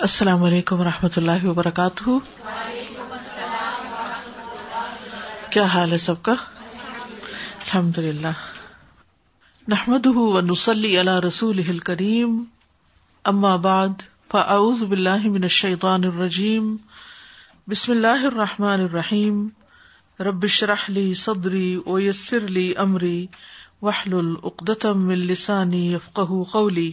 السلام علیکم و رحمۃ اللہ وبرکاتہ۔ کیا حال ہے سب کا؟ الحمد للہ نحمد و نسلی اللہ رسول کریم اما بعد، فاعوذ باللہ من الشیطان الرجیم۔ بسم اللہ الرحمٰن الرحیم۔ ربش رحلی صدری ویسر لی امری۔ وحل العقدم من لسانی یفقہ قولی۔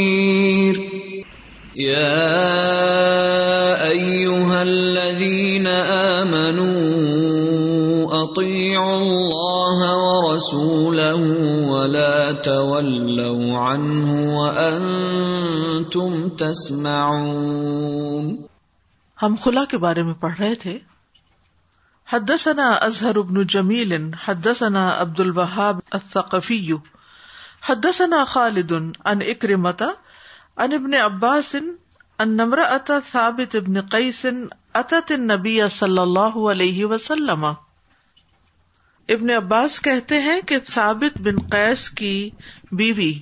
الذين آمنوا أطيعوا الله ورسوله ولا تولوا عنه وأنتم تسمعون. ہم خلا کے بارے میں پڑھ رہے تھے۔ حدثنا اظہر ابن جمیل حدثنا عبد الوهاب الثقفی حدثنا خالد ان اکرمتا ان ابن عباس ان نمر اتا ثابت ابن قیس اتت النبی صلی اللہ علیہ وسلم. ابن عباس کہتے ہیں کہ ثابت بن قیس کی بیوی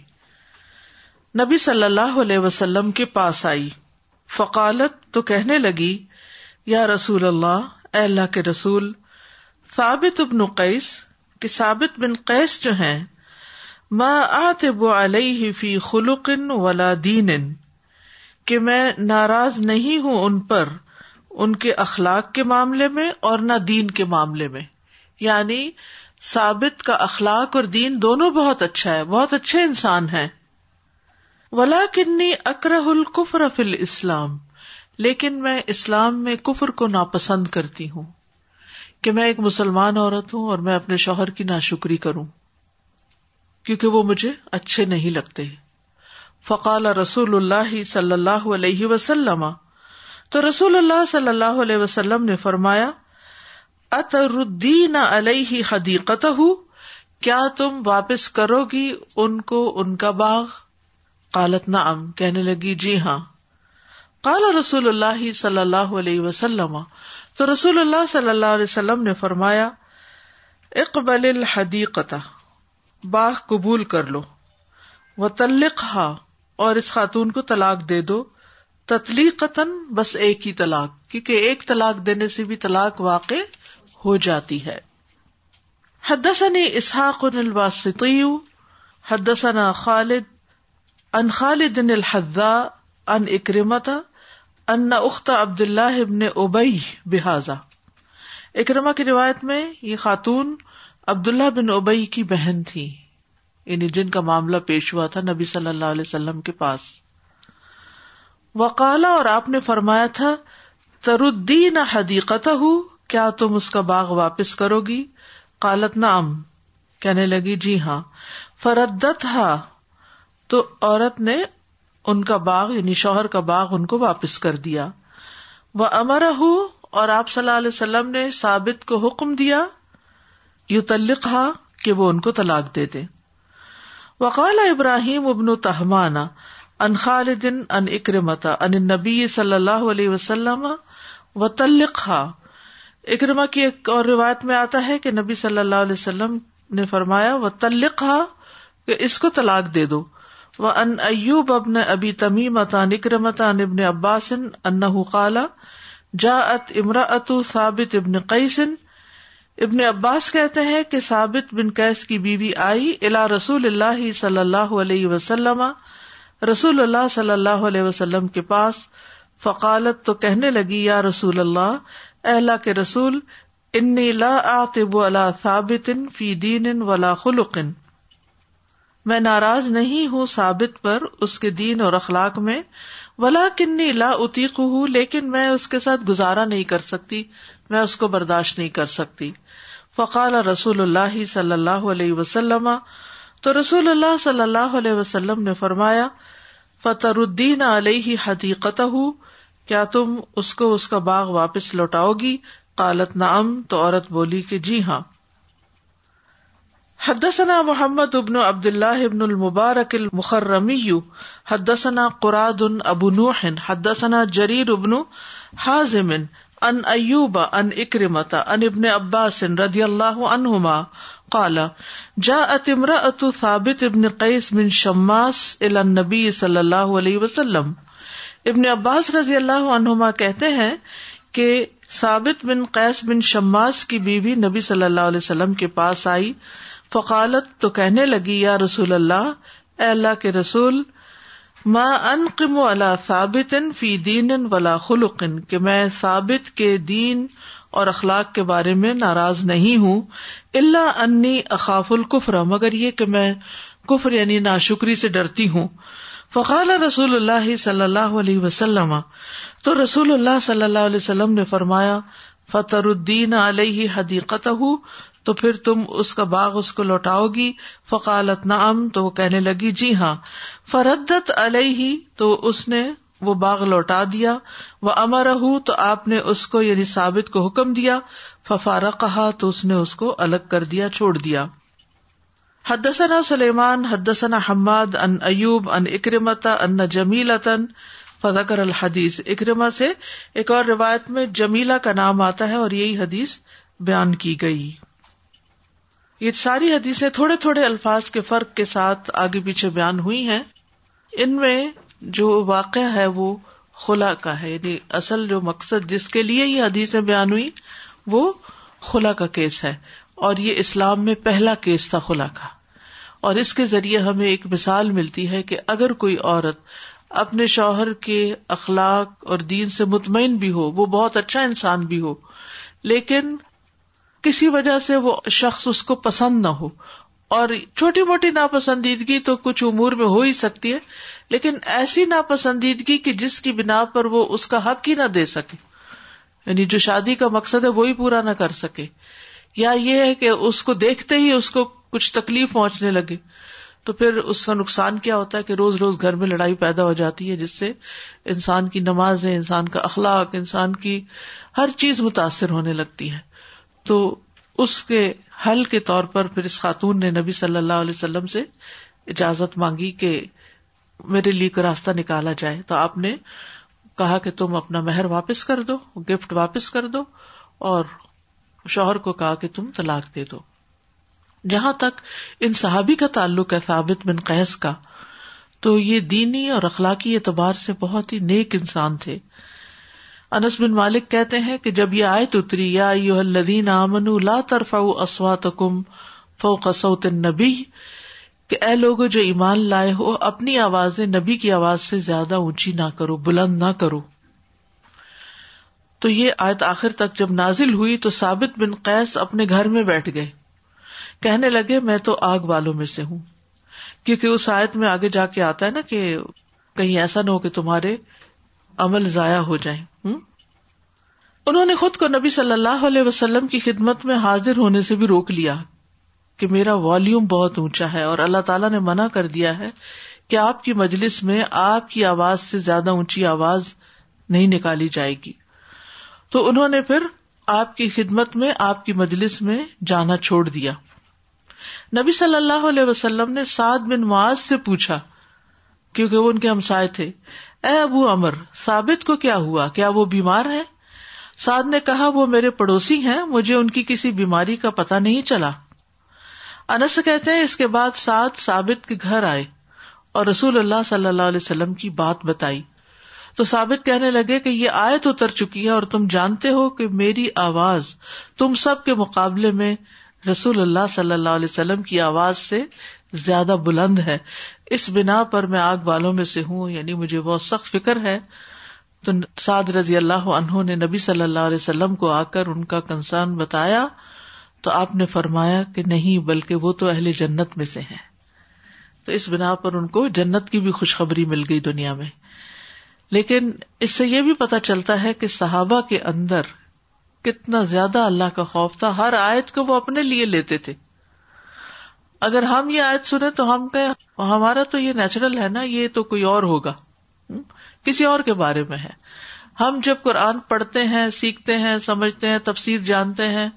نبی صلی اللہ علیہ وسلم کے پاس آئی. فقالت تو کہنے لگی، یا رسول اللہ، اے اللہ کے رسول، ثابت ابن قیس، کہ ثابت بن قیس جو ہیں آتب علیہ فی خلق ولا دین کہ میں ناراض نہیں ہوں ان پر، ان کے اخلاق کے معاملے میں اور نہ دین کے معاملے میں۔ یعنی ثابت کا اخلاق اور دین دونوں بہت اچھا ہے، بہت اچھے انسان ہیں۔ ولا کنی اکرہ القفر فل اسلام لیکن میں اسلام میں کفر کو ناپسند کرتی ہوں، کہ میں ایک مسلمان عورت ہوں اور میں اپنے شوہر کی ناشکری کروں۔ کیونکہ وہ مجھے اچھے نہیں لگتے۔ فقال رسول اللہ صلی اللہ علیہ وسلم۔ تو رسول اللہ صلی اللہ علیہ وسلم نے فرمایا، اتردین علیہ حدیقت کیا تم واپس کرو گی ان کو ان کا باغ؟ قالت، نعم۔ کہنے لگی جی ہاں۔ قال رسول اللہ صلی اللہ علیہ وسلم۔ تو رسول اللہ صلی اللہ علیہ وسلم نے فرمایا، اقبل الحدیقت باغ قبول کر لو۔ و تلق ہا اور اس خاتون کو طلاق دے دو۔ تتلی بس ایک ہی طلاق، کیونکہ ایک طلاق دینے سے بھی طلاق واقع ہو جاتی ہے۔ حدثني اسحاق الواسطی، حدثنا خالد ان خالد الحذاء ان اکرمت ان اخت عبد اللہ ابن ابئی بحاظا اکرما کی روایت میں یہ خاتون عبداللہ بن ابئی کی بہن تھی۔ یعنی جن کا معاملہ پیش ہوا تھا نبی صلی اللہ علیہ وسلم کے پاس۔ وکالا اور آپ نے فرمایا تھا، تردین حدیقت ہوں کیا تم اس کا باغ واپس کرو گی؟ کالت نام کہنے لگی جی ہاں۔ فردت ہا تو عورت نے ان کا باغ یعنی شوہر کا باغ ان کو واپس کر دیا۔ وہ امر ہوں اور آپ صلی اللہ علیہ وسلم نے ثابت کو حکم دیا۔ یو تلق ہا کہ وہ ان کو طلاق دے دے وقال ابراہیم ابن تہمانا ان خالد ان اکرمتا ان نبی صلی اللہ علیہ وسلم و تلق اکرما کی ایک اور روایت میں آتا ہے کہ نبی صلی اللہ علیہ وسلم نے فرمایا و تلق ہا کہ اس کو طلاق دے دو۔ وہ ان ایوب ابن ابی تمیم ان اکرمتا ان ابن عباس ان قالا جا ات امرا اتو ثابت ابن قیسن ابن عباس کہتے ہیں کہ ثابت بن کیس کی بیوی آئی الا رسول اللہ صلی اللہ علیہ وسلم، رسول اللہ صلی اللہ علیہ وسلم کے پاس۔ فقالت تو کہنے لگی، یا رسول اللہ اللہ کے رسول، انی لا آتب علا ثابت فی دین ولا خلق۔ میں ناراض نہیں ہوں ثابت پر اس کے دین اور اخلاق میں ولا کنی لا اتیق ہوں لیکن میں اس کے ساتھ گزارا نہیں کر سکتی، میں اس کو برداشت نہیں کر سکتی۔ فقال رسول اللہ صلی اللہ علیہ وسلم، تو رسول اللہ صلی اللہ علیہ وسلم نے فرمایا فطر الدین علیہ حدیقت کیا تم اس کو اس کا باغ واپس لوٹاؤ گی قالت، نعم تو عورت بولی کہ جی ہاں حدثنا محمد ابن عبد الله ابن المبارك المخرمي حدثنا قراد ابو نوح، حدثنا جرير ابن حازم ان ایوب ان اکرمت ان ابن عباس رضی اللہ عنہما قال، جاءت امرأة ثابت ابن قیس من شماس الى النبی صلی اللہ علیہ وسلم. ابن عباس رضی اللہ عنہما کہتے ہیں کہ ثابت بن قیس بن شماس کی بیوی نبی صلی اللہ علیہ وسلم کے پاس آئی، فقالت تو کہنے لگی، یا رسول اللہ، اے اللہ کے رسول انقم اللہ ثابت فی دین ولا خلق، کہ میں ثابت کے دین اور اخلاق کے بارے میں ناراض نہیں ہوں اللہ انی اخاف القفر مگر یہ کہ میں کفر یعنی ناشکری سے ڈرتی ہوں۔ فقال رسول اللہ صلی اللہ علیہ وسلم، تو رسول اللہ صلی اللہ علیہ وسلم نے فرمایا، فطر الدین علیہ حدیقت تو پھر تم اس کا باغ اس کو لوٹاؤ گی۔ فقالت، نعم، تو وہ کہنے لگی جی ہاں۔ فردت علیہ، تو اس نے وہ باغ لوٹا دیا۔ وہ امر تو آپ نے اس کو یعنی ثابت کو حکم دیا۔ ففارا کہا تو اس نے اس کو الگ کر دیا، چھوڑ دیا۔ حدثنا سلیمان، حدثنا حماد، ان ایوب، ان اکرمتا ان جمیل فذکر الحدیث۔ اکرما سے ایک اور روایت میں جمیلا کا نام آتا ہے اور یہی حدیث بیان کی گئی۔ یہ ساری حدیثیں تھوڑے تھوڑے الفاظ کے فرق کے ساتھ آگے پیچھے بیان ہوئی ہیں۔ ان میں جو واقع ہے وہ خلا کا ہے یعنی اصل جو مقصد جس کے لیے یہ حدیثیں بیان ہوئی، وہ خلا کا کیس ہے۔ اور یہ اسلام میں پہلا کیس تھا خلا کا۔ اور اس کے ذریعے ہمیں ایک مثال ملتی ہے کہ اگر کوئی عورت اپنے شوہر کے اخلاق اور دین سے مطمئن بھی ہو، وہ بہت اچھا انسان بھی ہو، لیکن کسی وجہ سے وہ شخص اس کو پسند نہ ہو اور چھوٹی موٹی ناپسندیدگی تو کچھ امور میں ہو ہی سکتی ہے، لیکن ایسی ناپسندیدگی کی جس کی بنا پر وہ اس کا حق ہی نہ دے سکے۔ یعنی جو شادی کا مقصد ہے وہی پورا نہ کر سکے۔ یا یہ ہے کہ اس کو دیکھتے ہی اس کو کچھ تکلیف پہنچنے لگے۔ تو پھر اس کا نقصان کیا ہوتا ہے کہ روز روز گھر میں لڑائی پیدا ہو جاتی ہے، جس سے انسان کی نمازیں، انسان کا اخلاق، انسان کی ہر چیز متاثر ہونے لگتی ہے تو اس کے حل کے طور پر پھر اس خاتون نے نبی صلی اللہ علیہ وسلم سے اجازت مانگی کہ میرے لیے کو راستہ نکالا جائے۔ تو آپ نے کہا کہ تم اپنا مہر واپس کر دو، گفٹ واپس کر دو اور شوہر کو کہا کہ تم طلاق دے دو۔ جہاں تک ان صحابی کا تعلق ہے ثابت بن قیس کا، تو یہ دینی اور اخلاقی اعتبار سے بہت ہی نیک انسان تھے۔ انس بن مالک کہتے ہیں کہ جب یہ آئے اتری، یا الذین آمنوا لا ترفعوا اصواتکم فوق صوت النبی، کہ اے لوگ جو ایمان لائے ہو، اپنی آواز نبی کی آواز سے زیادہ اونچی نہ کرو، بلند نہ کرو۔ تو یہ آیت آخر تک جب نازل ہوئی تو ثابت بن قیس اپنے گھر میں بیٹھ گئے۔ کہنے لگے، میں تو آگ والوں میں سے ہوں۔ کیونکہ اس آیت میں آگے جا کے آتا ہے نا کہ کہیں ایسا نہ ہو کہ تمہارے عمل ضائع ہو جائیں۔ انہوں نے خود کو نبی صلی اللہ علیہ وسلم کی خدمت میں حاضر ہونے سے بھی روک لیا کہ میرا والیوم بہت اونچا ہے اور اللہ تعالیٰ نے منع کر دیا ہے کہ آپ کی مجلس میں آپ کی آواز سے زیادہ اونچی آواز نہیں نکالی جائے گی۔ تو انہوں نے پھر آپ کی خدمت میں آپ کی مجلس میں جانا چھوڑ دیا۔ نبی صلی اللہ علیہ وسلم نے سعد بن معاذ سے پوچھا، کیونکہ وہ ان کے ہمسائے تھے اے ابو امر ثابت کو کیا ہوا؟ کیا وہ بیمار ہے؟ سعد نے کہا، وہ میرے پڑوسی ہیں، مجھے ان کی کسی بیماری کا پتا نہیں چلا۔ انس کہتے ہیں، اس کے بعد سعد ثابت کے گھر آئے اور رسول اللہ صلی اللہ علیہ وسلم کی بات بتائی۔ تو ثابت کہنے لگے کہ یہ آیت اتر چکی ہے اور تم جانتے ہو کہ میری آواز تم سب کے مقابلے میں رسول اللہ صلی اللہ علیہ وسلم کی آواز سے زیادہ بلند ہے۔ اس بنا پر میں آگ والوں میں سے ہوں یعنی مجھے بہت سخت فکر ہے۔ تو سعد رضی اللہ عنہ نے نبی صلی اللہ علیہ وسلم کو آ کر ان کا کنسرن بتایا۔ تو آپ نے فرمایا کہ نہیں، بلکہ وہ تو اہل جنت میں سے ہیں۔ تو اس بنا پر ان کو جنت کی بھی خوشخبری مل گئی دنیا میں۔ لیکن اس سے یہ بھی پتا چلتا ہے کہ صحابہ کے اندر کتنا زیادہ اللہ کا خوف تھا۔ ہر آیت کو وہ اپنے لیے لیتے تھے۔ اگر ہم یہ آیت سنیں تو ہم کہ ہمارا تو یہ نیچرل ہے نا، یہ تو کوئی اور ہوگا۔ کسی اور کے بارے میں ہے۔ ہم جب قرآن پڑھتے ہیں، سیکھتے ہیں، سمجھتے ہیں، تفسیر جانتے ہیں،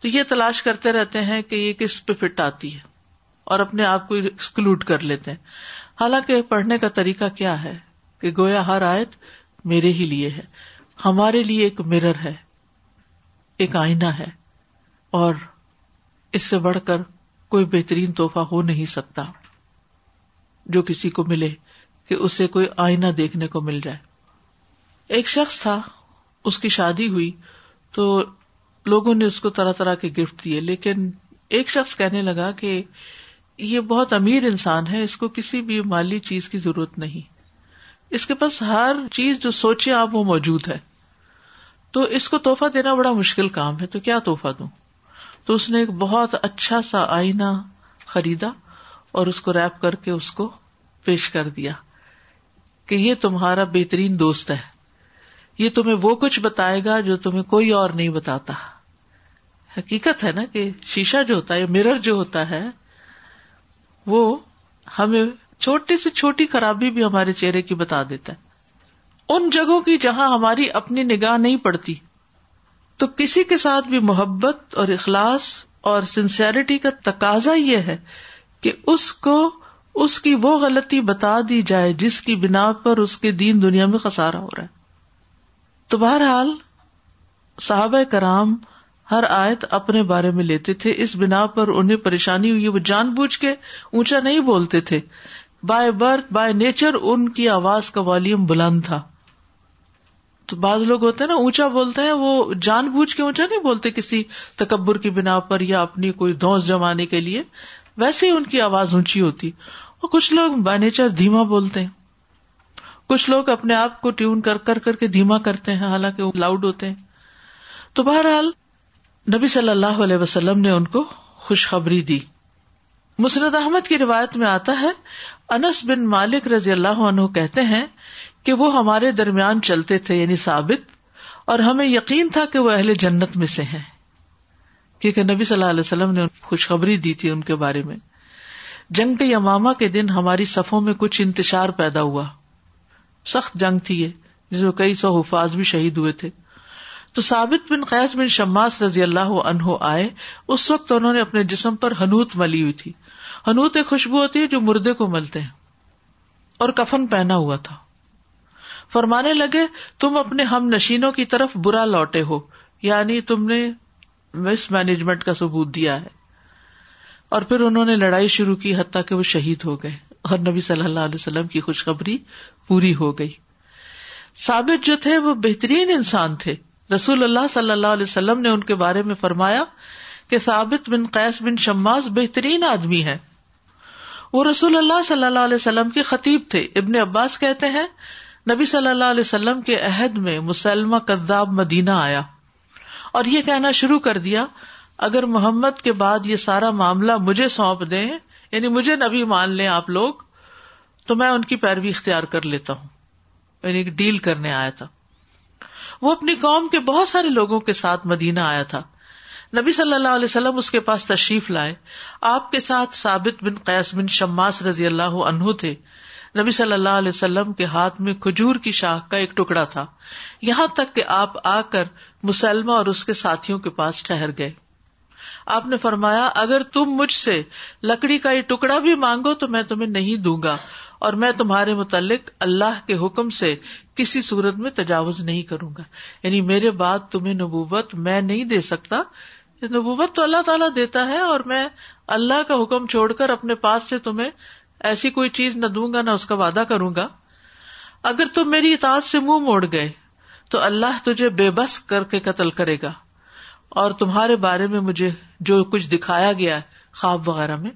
تو یہ تلاش کرتے رہتے ہیں کہ یہ کس پہ فٹ آتی ہے اور اپنے آپ کو ایکسکلوڈ کر لیتے ہیں۔ حالانکہ پڑھنے کا طریقہ کیا ہے کہ گویا ہر آیت میرے ہی لیے ہے۔ ہمارے لیے ایک مرر ہے، ایک آئینہ ہے اور اس سے بڑھ کر کوئی بہترین تحفہ ہو نہیں سکتا جو کسی کو ملے کہ اسے کوئی آئینہ دیکھنے کو مل جائے۔ ایک شخص تھا، اس کی شادی ہوئی تو لوگوں نے اس کو طرح طرح کے گفٹ دیے، لیکن ایک شخص کہنے لگا کہ یہ بہت امیر انسان ہے، اس کو کسی بھی مالی چیز کی ضرورت نہیں۔ اس کے پاس ہر چیز جو سوچے آپ وہ موجود ہے۔ تو اس کو توحفہ دینا بڑا مشکل کام ہے، تو کیا توحفہ دوں؟ تو اس نے ایک بہت اچھا سا آئینہ خریدا اور اس کو ریپ کر کے اس کو پیش کر دیا کہ یہ تمہارا بہترین دوست ہے۔ یہ تمہیں وہ کچھ بتائے گا جو تمہیں کوئی اور نہیں بتاتا۔ حقیقت ہے نا کہ شیشہ جو ہوتا ہے مرر جو ہوتا ہے، وہ ہمیں چھوٹی سے چھوٹی خرابی بھی ہمارے چہرے کی بتا دیتا ہے۔ ان جگہوں کی جہاں ہماری اپنی نگاہ نہیں پڑتی تو کسی کے ساتھ بھی محبت اور اخلاص اور سنسیرٹی کا تقاضا یہ ہے کہ اس کو اس کی وہ غلطی بتا دی جائے جس کی بنا پر اس کے دین دنیا میں خسارا ہو رہا ہے۔ تو بہرحال صحابہ کرام ہر آیت اپنے بارے میں لیتے تھے۔ اس بنا پر انہیں پریشانی ہوئی، وہ جان بوجھ کے اونچا نہیں بولتے تھے۔ بائی برتھ بائی نیچر ان کی آواز کا والیوم بلند تھا۔ تو بعض لوگ ہوتے ہیں نا، اونچا بولتے ہیں، وہ جان بوجھ کے اونچا نہیں بولتے کسی تکبر کی بنا پر یا اپنی کوئی دھوس جمانے کے لیے۔ ویسے ہی ان کی آواز اونچی ہوتی۔ اور کچھ لوگ بائی نیچر دھیما بولتے ہیں۔ کچھ لوگ اپنے آپ کو ٹیون کر کر کر کے دھیما کرتے ہیں، حالانکہ وہ لاؤڈ ہوتے ہیں۔ تو بہرحال، نبی صلی اللہ علیہ وسلم نے ان کو خوشخبری دی۔ مسرد احمد کی روایت میں آتا ہے، انس بن مالک رضی اللہ عنہ کہتے ہیں کہ وہ ہمارے درمیان چلتے تھے یعنی ثابت، اور ہمیں یقین تھا کہ وہ اہل جنت میں سے ہیں۔ کیونکہ نبی صلی اللہ علیہ وسلم نے خوشخبری دی تھی ان کے بارے میں۔ جنگ کے یماما کے دن ہماری صفوں میں کچھ انتشار پیدا ہوا۔ سخت جنگ تھی یہ، جس میں کئی سو حفاظ بھی شہید ہوئے تھے۔ تو ثابت بن قیس بن شماس رضی اللہ عنہ آئے۔ اس وقت انہوں نے اپنے جسم پر ہنوت ملی ہوئی تھی۔ ہنوت ایک خوشبو ہوتی ہے جو مردے کو ملتے ہیں، اور کفن پہنا ہوا تھا۔ فرمانے لگے، تم اپنے ہم نشینوں کی طرف برا لوٹے ہو یعنی تم نے مس مینجمنٹ کا ثبوت دیا ہے۔ اور پھر انہوں نے لڑائی شروع کی حتیٰ کہ وہ شہید ہو گئے اور نبی صلی اللہ علیہ وسلم کی خوشخبری پوری ہو گئی۔ ثابت جو تھے وہ بہترین انسان تھے۔ رسول اللہ صلی اللہ علیہ وسلم نے ان کے بارے میں فرمایا کہ ثابت بن قیس بن شماس بہترین آدمی ہے وہ رسول اللہ صلی اللہ علیہ وسلم کے خطیب تھے۔ ابن عباس کہتے ہیں نبی صلی اللہ علیہ وسلم کے عہد میں مسلمہ کداب مدینہ آیا اور یہ کہنا شروع کر دیا، اگر محمد کے بعد یہ سارا معاملہ مجھے سونپ دیں یعنی مجھے نبی مان لیں آپ لوگ، تو میں ان کی پیروی اختیار کر لیتا ہوں۔ یعنی ڈیل کرنے آیا تھا۔ وہ اپنی قوم کے بہت سارے لوگوں کے ساتھ مدینہ آیا تھا۔ نبی صلی اللہ علیہ وسلم اس کے پاس تشریف لائے۔ آپ کے ساتھ ثابت بن قیس بن شماس رضی اللہ عنہ تھے۔ نبی صلی اللہ علیہ وسلم کے ہاتھ میں کھجور کی شاخ کا ایک ٹکڑا تھا۔ یہاں تک کہ آپ آ کر مسلمہ اور اس کے ساتھیوں کے پاس ٹہر گئے۔ آپ نے فرمایا، اگر تم مجھ سے لکڑی کا یہ ٹکڑا بھی مانگو تو میں تمہیں نہیں دوں گا اور میں تمہارے متعلق اللہ کے حکم سے کسی صورت میں تجاوز نہیں کروں گا۔ یعنی میرے بعد تمہیں نبوت میں نہیں دے سکتا۔ نبوت تو اللہ تعالیٰ دیتا ہے اور میں اللہ کا حکم چھوڑ کر اپنے پاس سے تمہیں ایسی کوئی چیز نہ دوں گا، نہ اس کا وعدہ کروں گا۔ اگر تم میری اطاعت سے منہ موڑ گئے، تو اللہ تجھے بے بس کر کے قتل کرے گا۔ اور تمہارے بارے میں مجھے جو کچھ دکھایا گیا ہے، خواب وغیرہ میں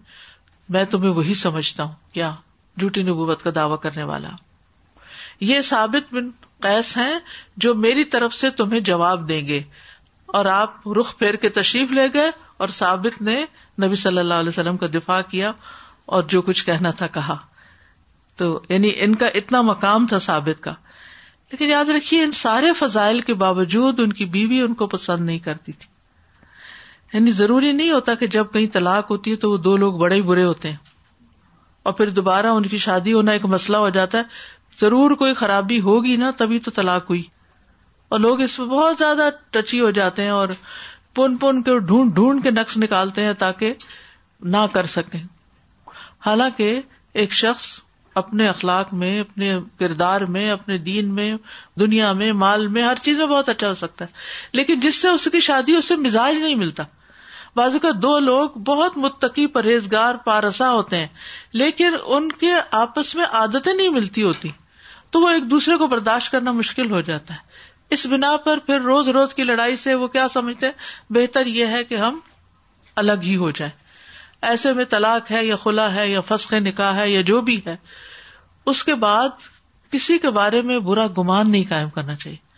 میں تمہیں وہی سمجھتا ہوں کیا جھوٹی نبوت کا دعوی کرنے والا۔ یہ ثابت بن قیس ہیں جو میری طرف سے تمہیں جواب دیں گے۔ اور آپ رخ پھیر کے تشریف لے گئے، اور ثابت نے نبی صلی اللہ علیہ وسلم کا دفاع کیا اور جو کچھ کہنا تھا کہا۔ تو یعنی ان کا اتنا مقام تھا ثابت کا۔ لیکن یاد رکھیے، ان سارے فضائل کے باوجود ان کی بیوی ان کو پسند نہیں کرتی تھی۔ یعنی ضروری نہیں ہوتا کہ جب کہیں طلاق ہوتی ہے تو وہ دو لوگ بڑے ہی برے ہوتے ہیں۔ اور پھر دوبارہ ان کی شادی ہونا ایک مسئلہ ہو جاتا ہے۔ ضرور کوئی خرابی ہوگی نا، تبھی تو طلاق ہوئی۔ اور لوگ اس میں بہت زیادہ ٹچی ہو جاتے ہیں اور پن پن کے ڈھونڈ ڈھونڈ کے نقش نکالتے ہیں تاکہ نہ کر سکیں۔ حالانکہ ایک شخص اپنے اخلاق میں، اپنے کردار میں، اپنے دین میں، دنیا میں، مال میں، ہر چیز میں بہت اچھا ہو سکتا ہے۔ لیکن جس سے اس کی شادی، اس سے مزاج نہیں ملتا۔ بازو کا دو لوگ بہت متقی، پرہیزگار، پارسا ہوتے ہیں، لیکن ان کے آپس میں عادتیں نہیں ملتی ہوتی۔ تو وہ ایک دوسرے کو برداشت کرنا مشکل ہو جاتا ہے۔ اس بنا پر پھر روز روز کی لڑائی سے وہ کیا سمجھتے بہتر یہ ہے کہ ہم الگ ہی ہو جائیں۔ ایسے میں طلاق ہے یا خلا ہے یا فسق نکاح ہے یا جو بھی ہے، اس کے بعد کسی کے بارے میں برا گمان نہیں قائم کرنا چاہیے۔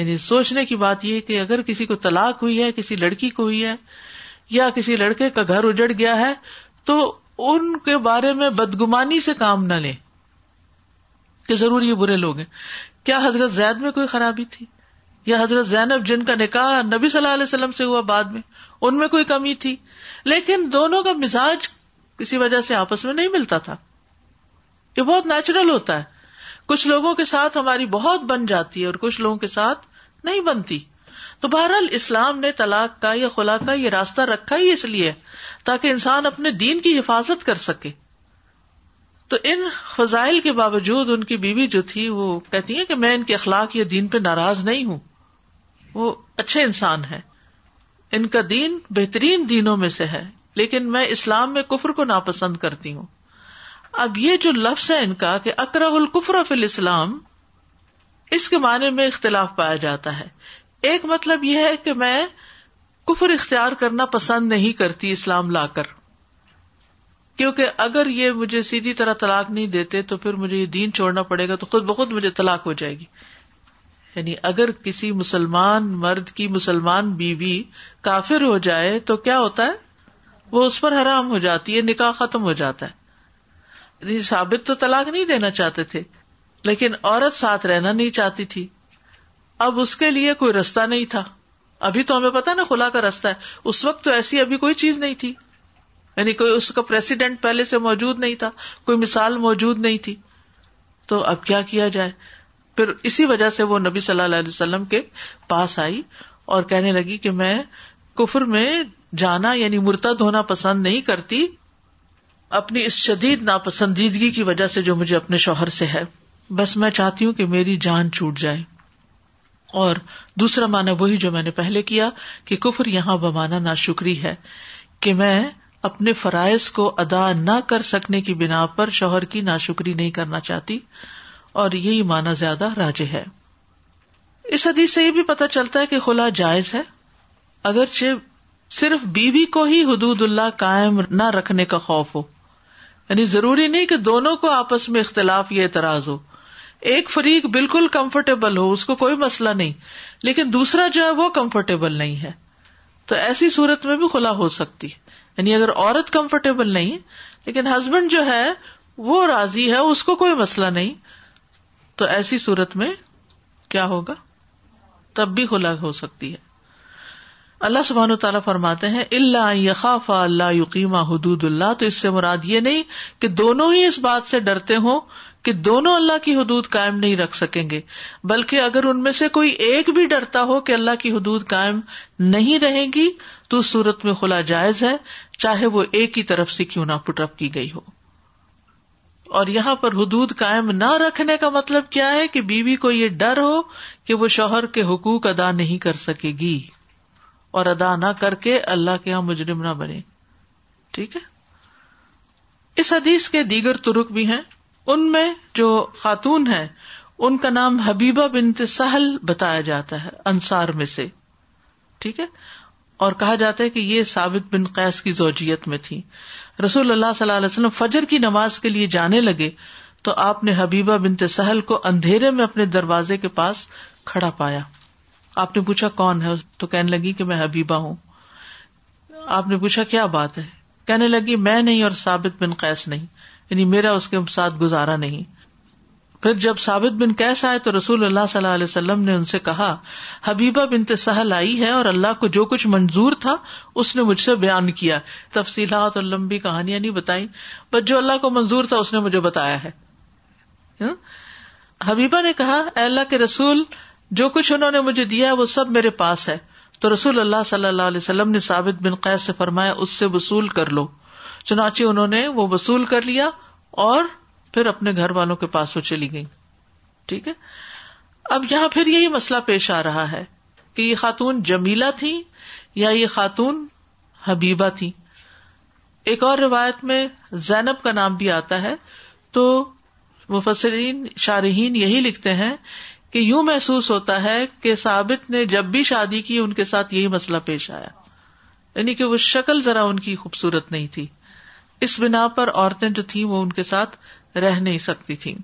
یعنی سوچنے کی بات یہ کہ اگر کسی کو طلاق ہوئی ہے، کسی لڑکی کو ہوئی ہے یا کسی لڑکے کا گھر اجڑ گیا ہے، تو ان کے بارے میں بدگمانی سے کام نہ لیں کہ ضرور یہ برے لوگ ہیں۔ کیا حضرت زید میں کوئی خرابی تھی؟ یا حضرت زینب جن کا نکاح نبی صلی اللہ علیہ وسلم سے ہوا بعد میں، ان میں کوئی کمی تھی؟ لیکن دونوں کا مزاج کسی وجہ سے آپس میں نہیں ملتا تھا۔ یہ بہت نیچرل ہوتا ہے۔ کچھ لوگوں کے ساتھ ہماری بہت بن جاتی ہے اور کچھ لوگوں کے ساتھ نہیں بنتی۔ تو بہرحال اسلام نے طلاق کا یا خلا کا یہ راستہ رکھا ہی اس لیے تاکہ انسان اپنے دین کی حفاظت کر سکے۔ تو ان فضائل کے باوجود ان کی بیوی جو تھی وہ کہتی ہے کہ میں ان کے اخلاق یا دین پہ ناراض نہیں ہوں۔ وہ اچھے انسان ہے ان کا دین بہترین دینوں میں سے ہے، لیکن میں اسلام میں کفر کو ناپسند کرتی ہوں۔ اب یہ جو لفظ ہے ان کا کہ اکرہ القفر فی الاسلام، اس کے معنی میں اختلاف پایا جاتا ہے۔ ایک مطلب یہ ہے کہ میں کفر اختیار کرنا پسند نہیں کرتی اسلام لا کر۔ کیونکہ اگر یہ مجھے سیدھی طرح طلاق نہیں دیتے تو پھر مجھے یہ دین چھوڑنا پڑے گا تو خود بخود مجھے طلاق ہو جائے گی۔ یعنی اگر کسی مسلمان مرد کی مسلمان بیوی کافر ہو جائے تو کیا ہوتا ہے؟ وہ اس پر حرام ہو جاتی ہے، نکاح ختم ہو جاتا ہے۔ یعنی ثابت تو طلاق نہیں دینا چاہتے تھے، لیکن عورت ساتھ رہنا نہیں چاہتی تھی۔ اب اس کے لیے کوئی رستہ نہیں تھا۔ ابھی تو ہمیں پتا نا کھلا کا رستہ ہے۔ اس وقت تو ایسی ابھی کوئی چیز نہیں تھی۔ یعنی کوئی اس کا پریسیڈینٹ پہلے سے موجود نہیں تھا، کوئی مثال موجود نہیں تھی۔ تو اب کیا کیا جائے؟ پھر اسی وجہ سے وہ نبی صلی اللہ علیہ وسلم کے پاس آئی اور کہنے لگی کہ میں کفر میں جانا یعنی مرتد ہونا پسند نہیں کرتی، اپنی اس شدید ناپسندیدگی کی وجہ سے جو مجھے اپنے شوہر سے ہے۔ بس میں چاہتی ہوں کہ میری جان چھوٹ جائے۔ اور دوسرا مانا وہی جو میں نے پہلے کیا کہ کفر یہاں بمانا نا شکری ہے کہ میں اپنے فرائض کو ادا نہ کر سکنے کی بنا پر شوہر کی نا شکری نہیں کرنا چاہتی۔ اور یہی مانا زیادہ راج ہے۔ اس حدیث سے یہ بھی پتا چلتا ہے کہ خلا جائز ہے، اگرچہ صرف بیوی کو ہی حدود اللہ قائم نہ رکھنے کا خوف ہو۔ یعنی ضروری نہیں کہ دونوں کو آپس میں اختلاف یا اعتراض ہو۔ ایک فریق بالکل کمفرٹیبل ہو، اس کو کوئی مسئلہ نہیں، لیکن دوسرا جو ہے وہ کمفرٹیبل نہیں ہے۔ تو ایسی صورت میں بھی کھلا ہو سکتی۔ یعنی اگر عورت کمفرٹیبل نہیں، لیکن ہسبینڈ جو ہے وہ راضی ہے، اس کو کوئی مسئلہ نہیں۔ تو ایسی صورت میں کیا ہوگا؟ تب بھی کھلا ہو سکتی ہے۔ اللہ سبحان تعالیٰ فرماتے ہیں اللہ یقاف اللہ یقیما حدود اللہ۔ تو اس سے مراد یہ نہیں کہ دونوں ہی اس بات سے ڈرتے ہوں کہ دونوں اللہ کی حدود قائم نہیں رکھ سکیں گے۔ بلکہ اگر ان میں سے کوئی ایک بھی ڈرتا ہو کہ اللہ کی حدود قائم نہیں رہے گی، تو اس صورت میں کھلا جائز ہے، چاہے وہ ایک ہی طرف سے کیوں نہ پٹ اپ کی گئی ہو۔ اور یہاں پر حدود قائم نہ رکھنے کا مطلب کیا ہے کہ بیوی کو یہ ڈر ہو کہ وہ شوہر کے حقوق ادا نہیں کر سکے گی اور ادا نہ کر کے اللہ کے یہاں مجرم نہ بنے۔ ٹھیک ہے؟ اس حدیث کے دیگر ترک بھی ہیں۔ ان میں جو خاتون ہے ان کا نام حبیبہ بنت سہل بتایا جاتا ہے، انصار میں سے۔ ٹھیک ہے؟ اور کہا جاتا ہے کہ یہ ثابت بن قیس کی زوجیت میں تھی رسول اللہ صلی اللہ علیہ وسلم فجر کی نماز کے لیے جانے لگے تو آپ نے حبیبہ بنت سہل کو اندھیرے میں اپنے دروازے کے پاس کھڑا پایا۔ آپ نے پوچھا کون ہے؟ تو کہنے لگی کہ میں حبیبہ ہوں۔ آپ نے پوچھا کیا بات ہے؟ کہنے لگی، میں نہیں اور ثابت بن قیس نہیں یعنی میرا اس کے ساتھ گزارا نہیں۔ پھر جب ثابت بن کیس آئے تو رسول اللہ صلی اللہ علیہ وسلم نے ان سے کہا، حبیبہ بن سہل آئی ہے اور اللہ کو جو کچھ منظور تھا، اس نے مجھ سے بیان کیا۔ تفصیلات اور لمبی کہانیاں نہیں بتائی بٹ جو اللہ کو منظور تھا، اس نے مجھے بتایا ہے۔ حبیبہ نے کہا، اے اللہ کے رسول، جو کچھ انہوں نے مجھے دیا وہ سب میرے پاس ہے۔ تو رسول اللہ صلی اللہ علیہ وسلم نے ثابت بن قید سے فرمایا، اس سے وصول کر لو۔ چنانچہ انہوں نے وہ وصول کر لیا اور پھر اپنے گھر والوں کے پاس وہ چلی گئی۔ ٹھیک ہے؟ اب یہاں پھر یہی مسئلہ پیش آ رہا ہے کہ یہ خاتون جمیلا تھی یا یہ خاتون حبیبہ تھی۔ ایک اور روایت میں زینب کا نام بھی آتا ہے۔ تو مفسرین شارحین یہی لکھتے ہیں کہ یوں محسوس ہوتا ہے کہ ثابت نے جب بھی شادی کی ان کے ساتھ یہی مسئلہ پیش آیا۔ یعنی کہ وہ شکل ذرا ان کی خوبصورت نہیں تھی۔ اس بنا پر عورتیں جو تھیں وہ ان کے ساتھ رہ نہیں سکتی تھی۔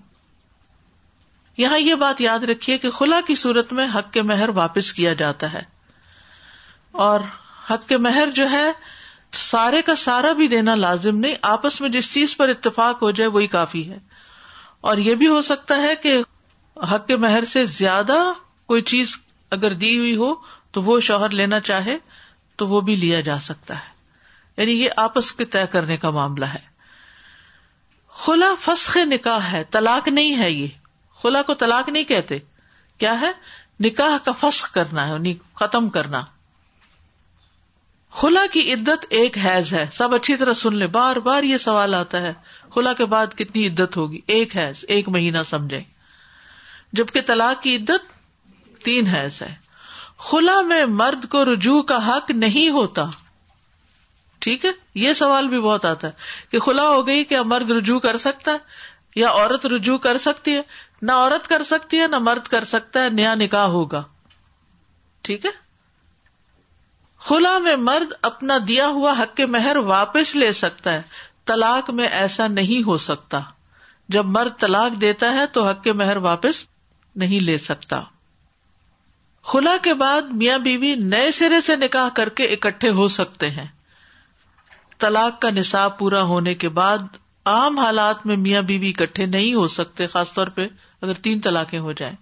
یہاں یہ بات یاد رکھیے کہ خلا کی صورت میں حق کے مہر واپس کیا جاتا ہے۔ اور حق کے مہر جو ہے، سارے کا سارا بھی دینا لازم نہیں، آپس میں جس چیز پر اتفاق ہو جائے وہی کافی ہے۔ اور یہ بھی ہو سکتا ہے کہ حق کے مہر سے زیادہ کوئی چیز اگر دی ہوئی ہو تو وہ شوہر لینا چاہے تو وہ بھی لیا جا سکتا ہے۔ یعنی یہ آپس کے طے کرنے کا معاملہ ہے۔ خلا فسخ نکاح ہے، طلاق نہیں ہے یہ۔ خلا کو طلاق نہیں کہتے۔ کیا ہے؟ نکاح کا فسخ کرنا ہے ختم کرنا۔ خلا کی عدت ایک حیض ہے۔ سب اچھی طرح سن لے بار بار یہ سوال آتا ہے، خلا کے بعد کتنی عدت ہوگی؟ ایک حیض، ایک مہینہ سمجھے جبکہ طلاق کی عدت تین حیض ہے۔ خلا میں مرد کو رجوع کا حق نہیں ہوتا۔ ٹھیک ہے؟ یہ سوال بھی بہت آتا ہے کہ خلا ہو گئی کیا مرد رجوع کر سکتا ہے یا عورت رجوع کر سکتی ہے؟ نہ عورت کر سکتی ہے، نہ مرد کر سکتا ہے، نیا نکاح ہوگا۔ ٹھیک ہے؟ خلا میں مرد اپنا دیا ہوا حق کے مہر واپس لے سکتا ہے۔ طلاق میں ایسا نہیں ہو سکتا۔ جب مرد طلاق دیتا ہے تو حق کے مہر واپس نہیں لے سکتا۔ خلا کے بعد میاں بیوی نئے سرے سے نکاح کر کے اکٹھے ہو سکتے ہیں۔ طلاق کا نصاب پورا ہونے کے بعد عام حالات میں میاں بیوی اکٹھے نہیں ہو سکتے، خاص طور پہ اگر تین طلاقیں ہو جائیں۔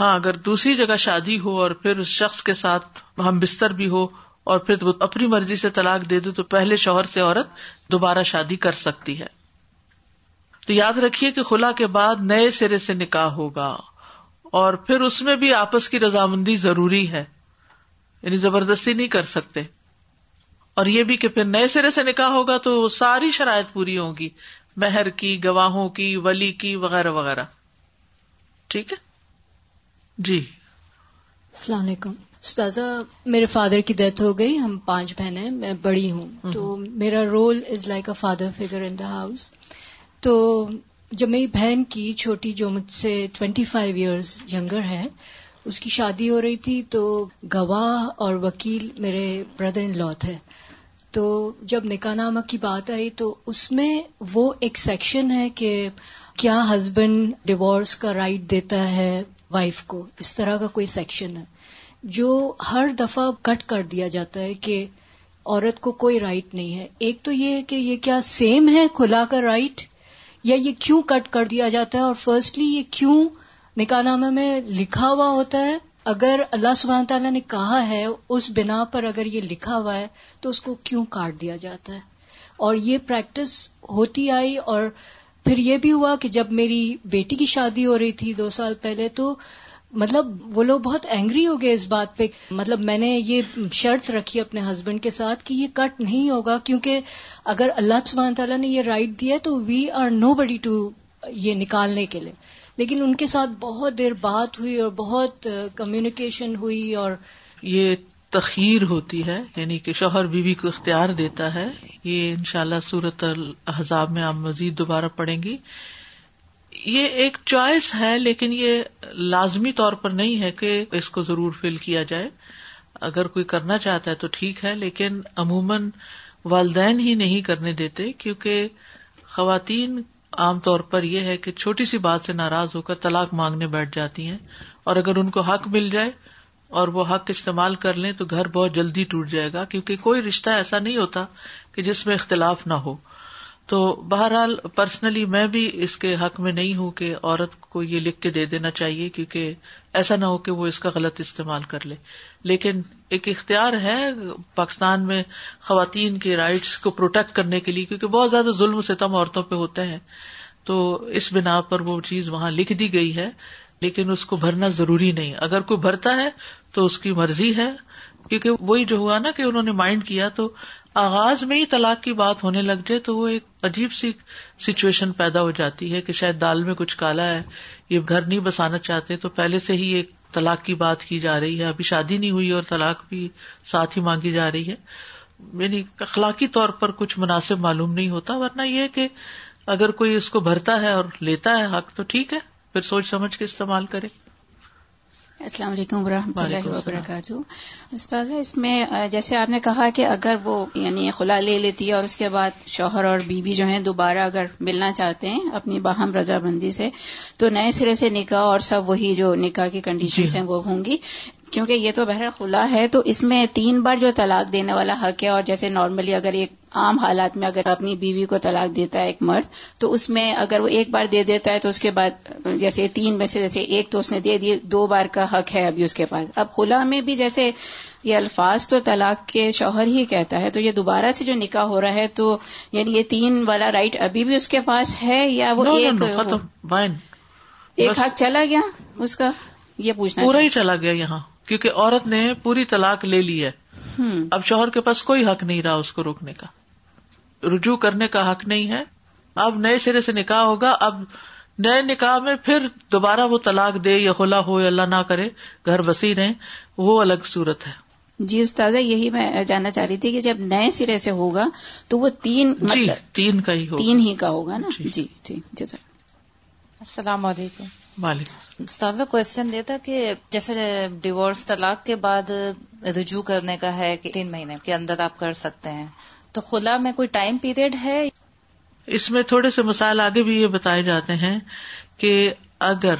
ہاں اگر دوسری جگہ شادی ہو اور پھر اس شخص کے ساتھ ہم بستر بھی ہو اور پھر وہ اپنی مرضی سے طلاق دے دے تو پہلے شوہر سے عورت دوبارہ شادی کر سکتی ہے۔ تو یاد رکھیے کہ خلا کے بعد نئے سرے سے نکاح ہوگا اور پھر اس میں بھی آپس کی رضامندی ضروری ہے یعنی زبردستی نہیں کر سکتے۔ اور یہ بھی کہ پھر نئے سرے سے نکاح ہوگا تو ساری شرائط پوری ہوگی مہر کی گواہوں کی ولی کی وغیرہ وغیرہ۔ ٹھیک ہے؟ جی۔ السلام علیکم۔ استاذہ میرے فادر کی ڈیتھ ہو گئی۔ ہم پانچ بہنیں میں بڑی ہوں۔ تو میرا role is like a father figure in the house تو جب میری بہن کی چھوٹی جو مجھ سے ٹوینٹی فائیو ایئرس ینگر ہے اس کی شادی ہو رہی تھی تو گواہ اور وکیل میرے بردر ان لا تھے۔ تو جب نکاح نامہ کی بات آئی تو اس میں وہ ایک سیکشن ہے کہ کیا ہسبینڈ ڈیوورس کا رائٹ دیتا ہے وائف کو؟ اس طرح کا کوئی سیکشن ہے جو ہر دفعہ کٹ کر دیا جاتا ہے کہ عورت کو کوئی رائٹ نہیں ہے۔ ایک تو یہ کہ یہ کیا سیم ہے کھلا کا رائٹ یا یہ کیوں کٹ کر دیا جاتا ہے اور فرسٹلی یہ کیوں نکاح نامہ میں لکھا ہوا ہوتا ہے اگر اللہ سبحانہ تعالیٰ نے کہا ہے اس بنا پر اگر یہ لکھا ہوا ہے تو اس کو کیوں کاٹ دیا جاتا ہے؟ اور یہ پریکٹس ہوتی آئی اور پھر یہ بھی ہوا کہ جب میری بیٹی کی شادی ہو رہی تھی دو سال پہلے تو مطلب وہ لوگ بہت اینگری ہو گئے اس بات پہ۔ مطلب میں نے یہ شرط رکھی اپنے ہسبینڈ کے ساتھ کہ یہ کٹ نہیں ہوگا کیونکہ اگر اللہ سبحانہ تعالیٰ نے یہ رائٹ دیا تو we are know body to یہ نکالنے کے لیے۔ لیکن ان کے ساتھ بہت دیر بات ہوئی اور بہت کمیونیکیشن ہوئی اور یہ تخیر ہوتی ہے یعنی کہ شوہر بیوی کو اختیار دیتا ہے. یہ انشاءاللہ اللہ صورت الحضاب میں آپ مزید دوبارہ پڑھیں گی. یہ ایک چوائس ہے، لیکن یہ لازمی طور پر نہیں ہے کہ اس کو ضرور فل کیا جائے. اگر کوئی کرنا چاہتا ہے تو ٹھیک ہے، لیکن عموماً والدین ہی نہیں کرنے دیتے، کیونکہ خواتین عام طور پر یہ ہے کہ چھوٹی سی بات سے ناراض ہو کر طلاق مانگنے بیٹھ جاتی ہیں اور اگر ان کو حق مل جائے اور وہ حق استعمال کر لیں تو گھر بہت جلدی ٹوٹ جائے گا کیونکہ کوئی رشتہ ایسا نہیں ہوتا کہ جس میں اختلاف نہ ہو۔ تو بہرحال پرسنلی میں بھی اس کے حق میں نہیں ہوں کہ عورت کو یہ لکھ کے دے دینا چاہیے، کیونکہ ایسا نہ ہو کہ وہ اس کا غلط استعمال کر لے۔ لیکن ایک اختیار ہے پاکستان میں خواتین کے رائٹس کو پروٹیکٹ کرنے کے لیے، کیونکہ بہت زیادہ ظلم ستم عورتوں پہ ہوتے ہیں۔ تو اس بنا پر وہ چیز وہاں لکھ دی گئی ہے، لیکن اس کو بھرنا ضروری نہیں۔ اگر کوئی بھرتا ہے تو اس کی مرضی ہے، کیونکہ وہی جو ہوا نا کہ انہوں نے مائنڈ کیا تو آغاز میں ہی طلاق کی بات ہونے لگ جائے تو وہ ایک عجیب سی سچویشن پیدا ہو جاتی ہے کہ شاید دال میں کچھ کالا ہے، یہ گھر نہیں بسانا چاہتے، تو پہلے سے ہی ایک طلاق کی بات کی جا رہی ہے۔ ابھی شادی نہیں ہوئی اور طلاق بھی ساتھ ہی مانگی جا رہی ہے۔ یعنی اخلاقی طور پر کچھ مناسب معلوم نہیں ہوتا، ورنہ یہ کہ اگر کوئی اس کو بھرتا ہے اور لیتا ہے حق تو ٹھیک ہے، پھر سوچ سمجھ کے استعمال کرے۔ السلام علیکم ورحمۃ اللہ وبرکاتہ۔ استاذ اس میں جیسے آپ نے کہا کہ اگر وہ یعنی خلا لے لیتی ہے اور اس کے بعد شوہر اور بیوی بی جو ہیں دوبارہ اگر ملنا چاہتے ہیں اپنی باہم رضابندی سے تو نئے سرے سے نکاح اور سب وہی جو نکاح کی کنڈیشن جی۔ ہیں وہ ہوں گی۔ کیونکہ یہ تو بہر خلا ہے تو اس میں تین بار جو طلاق دینے والا حق ہے اور جیسے نارملی اگر ایک عام حالات میں اگر اپنی بیوی کو طلاق دیتا ہے ایک مرد تو اس میں اگر وہ ایک بار دے دیتا ہے تو اس کے بعد جیسے تین میں سے جیسے ایک تو اس نے دے دی دو بار کا حق ہے ابھی اس کے پاس۔ اب خلا میں بھی جیسے یہ الفاظ تو طلاق کے شوہر ہی کہتا ہے تو یہ دوبارہ سے جو نکاح ہو رہا ہے تو یعنی یہ تین والا رائٹ ابھی بھی اس کے پاس ہے یا وہ ایک ایک حق چلا گیا اس کا؟ یہ پوچھنا پورا ہی چلا گیا یہاں کیونکہ عورت نے پوری طلاق لے لی ہے۔ اب شوہر کے پاس کوئی حق نہیں رہا اس کو روکنے کا۔ رجوع کرنے کا حق نہیں ہے۔ اب نئے سرے سے نکاح ہوگا اب نئے نکاح میں پھر دوبارہ وہ طلاق دے یا خلا ہو یا اللہ نہ کرے گھر بسی رہے وہ الگ صورت ہے۔ جی استاد یہی میں جاننا چاہ رہی تھی کہ جب نئے سرے سے ہوگا تو وہ تین جی مطلب تین کا ہی ہوگا۔ تین ہی کا ہوگا نا؟ جی۔ جی ٹھیک جی السلام علیکم۔ وعلیکم۔ استاد کوشچن یہ تھا کہ جیسے ڈیوورس طلاق کے بعد رجوع کرنے کا ہے کہ تین مہینے کے اندر آپ کر سکتے ہیں۔ تو خلا میں کوئی ٹائم پیریڈ ہے؟ اس میں تھوڑے سے مسائل آگے بھی یہ بتائے جاتے ہیں کہ اگر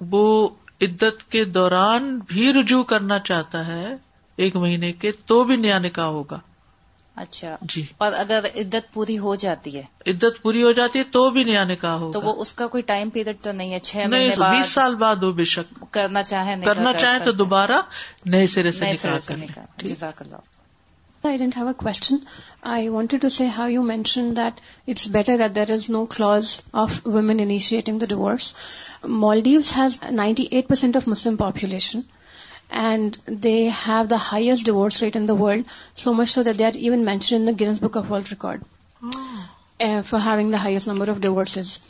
وہ عدت کے دوران بھی رجوع کرنا چاہتا ہے ایک مہینے کے تو بھی نیا نکاح ہوگا۔ اچھا۔ جی۔ اور اگر عدت پوری ہو جاتی ہے؟ عدت پوری ہو جاتی ہے تو بھی نیا نکاح ہوگا۔ تو وہ اس کا کوئی ٹائم پیریڈ تو نہیں ہے؟ چھ مہینے بیس سال بعد ہو بے شک۔ کرنا چاہے کرنا چاہے تو دوبارہ نئے سرے سے جزاک اللہ۔ I didn't have a question. I wanted to say how you mentioned that it's better that there is no clause of women initiating the divorce. Maldives has 98% of Muslim population, and they have the highest divorce rate in the world, so much so that they are even mentioned in the Guinness Book of World Record uh, for having the highest number of divorces.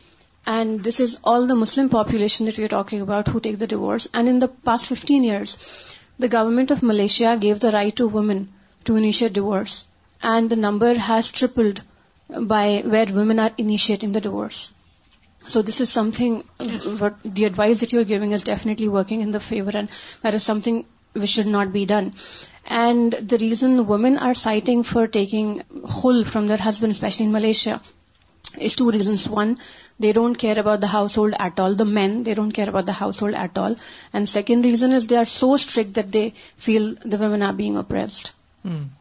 And this is all the Muslim population that we are talking about who take the divorce. And in the past 15 years, the government of Malaysia gave the right to women to initiate divorce, and the number has tripled by where women are initiating the divorce. So this is something, what the advice that you're giving is definitely working in the favor, and that is something which should not be done. And the reason women are citing for taking khul from their husband, especially in Malaysia, is two reasons. One, they don't care about the household at all. The men, they don't care about the household at all. And second reason is they are so strict that they feel the women are being oppressed. Hmm.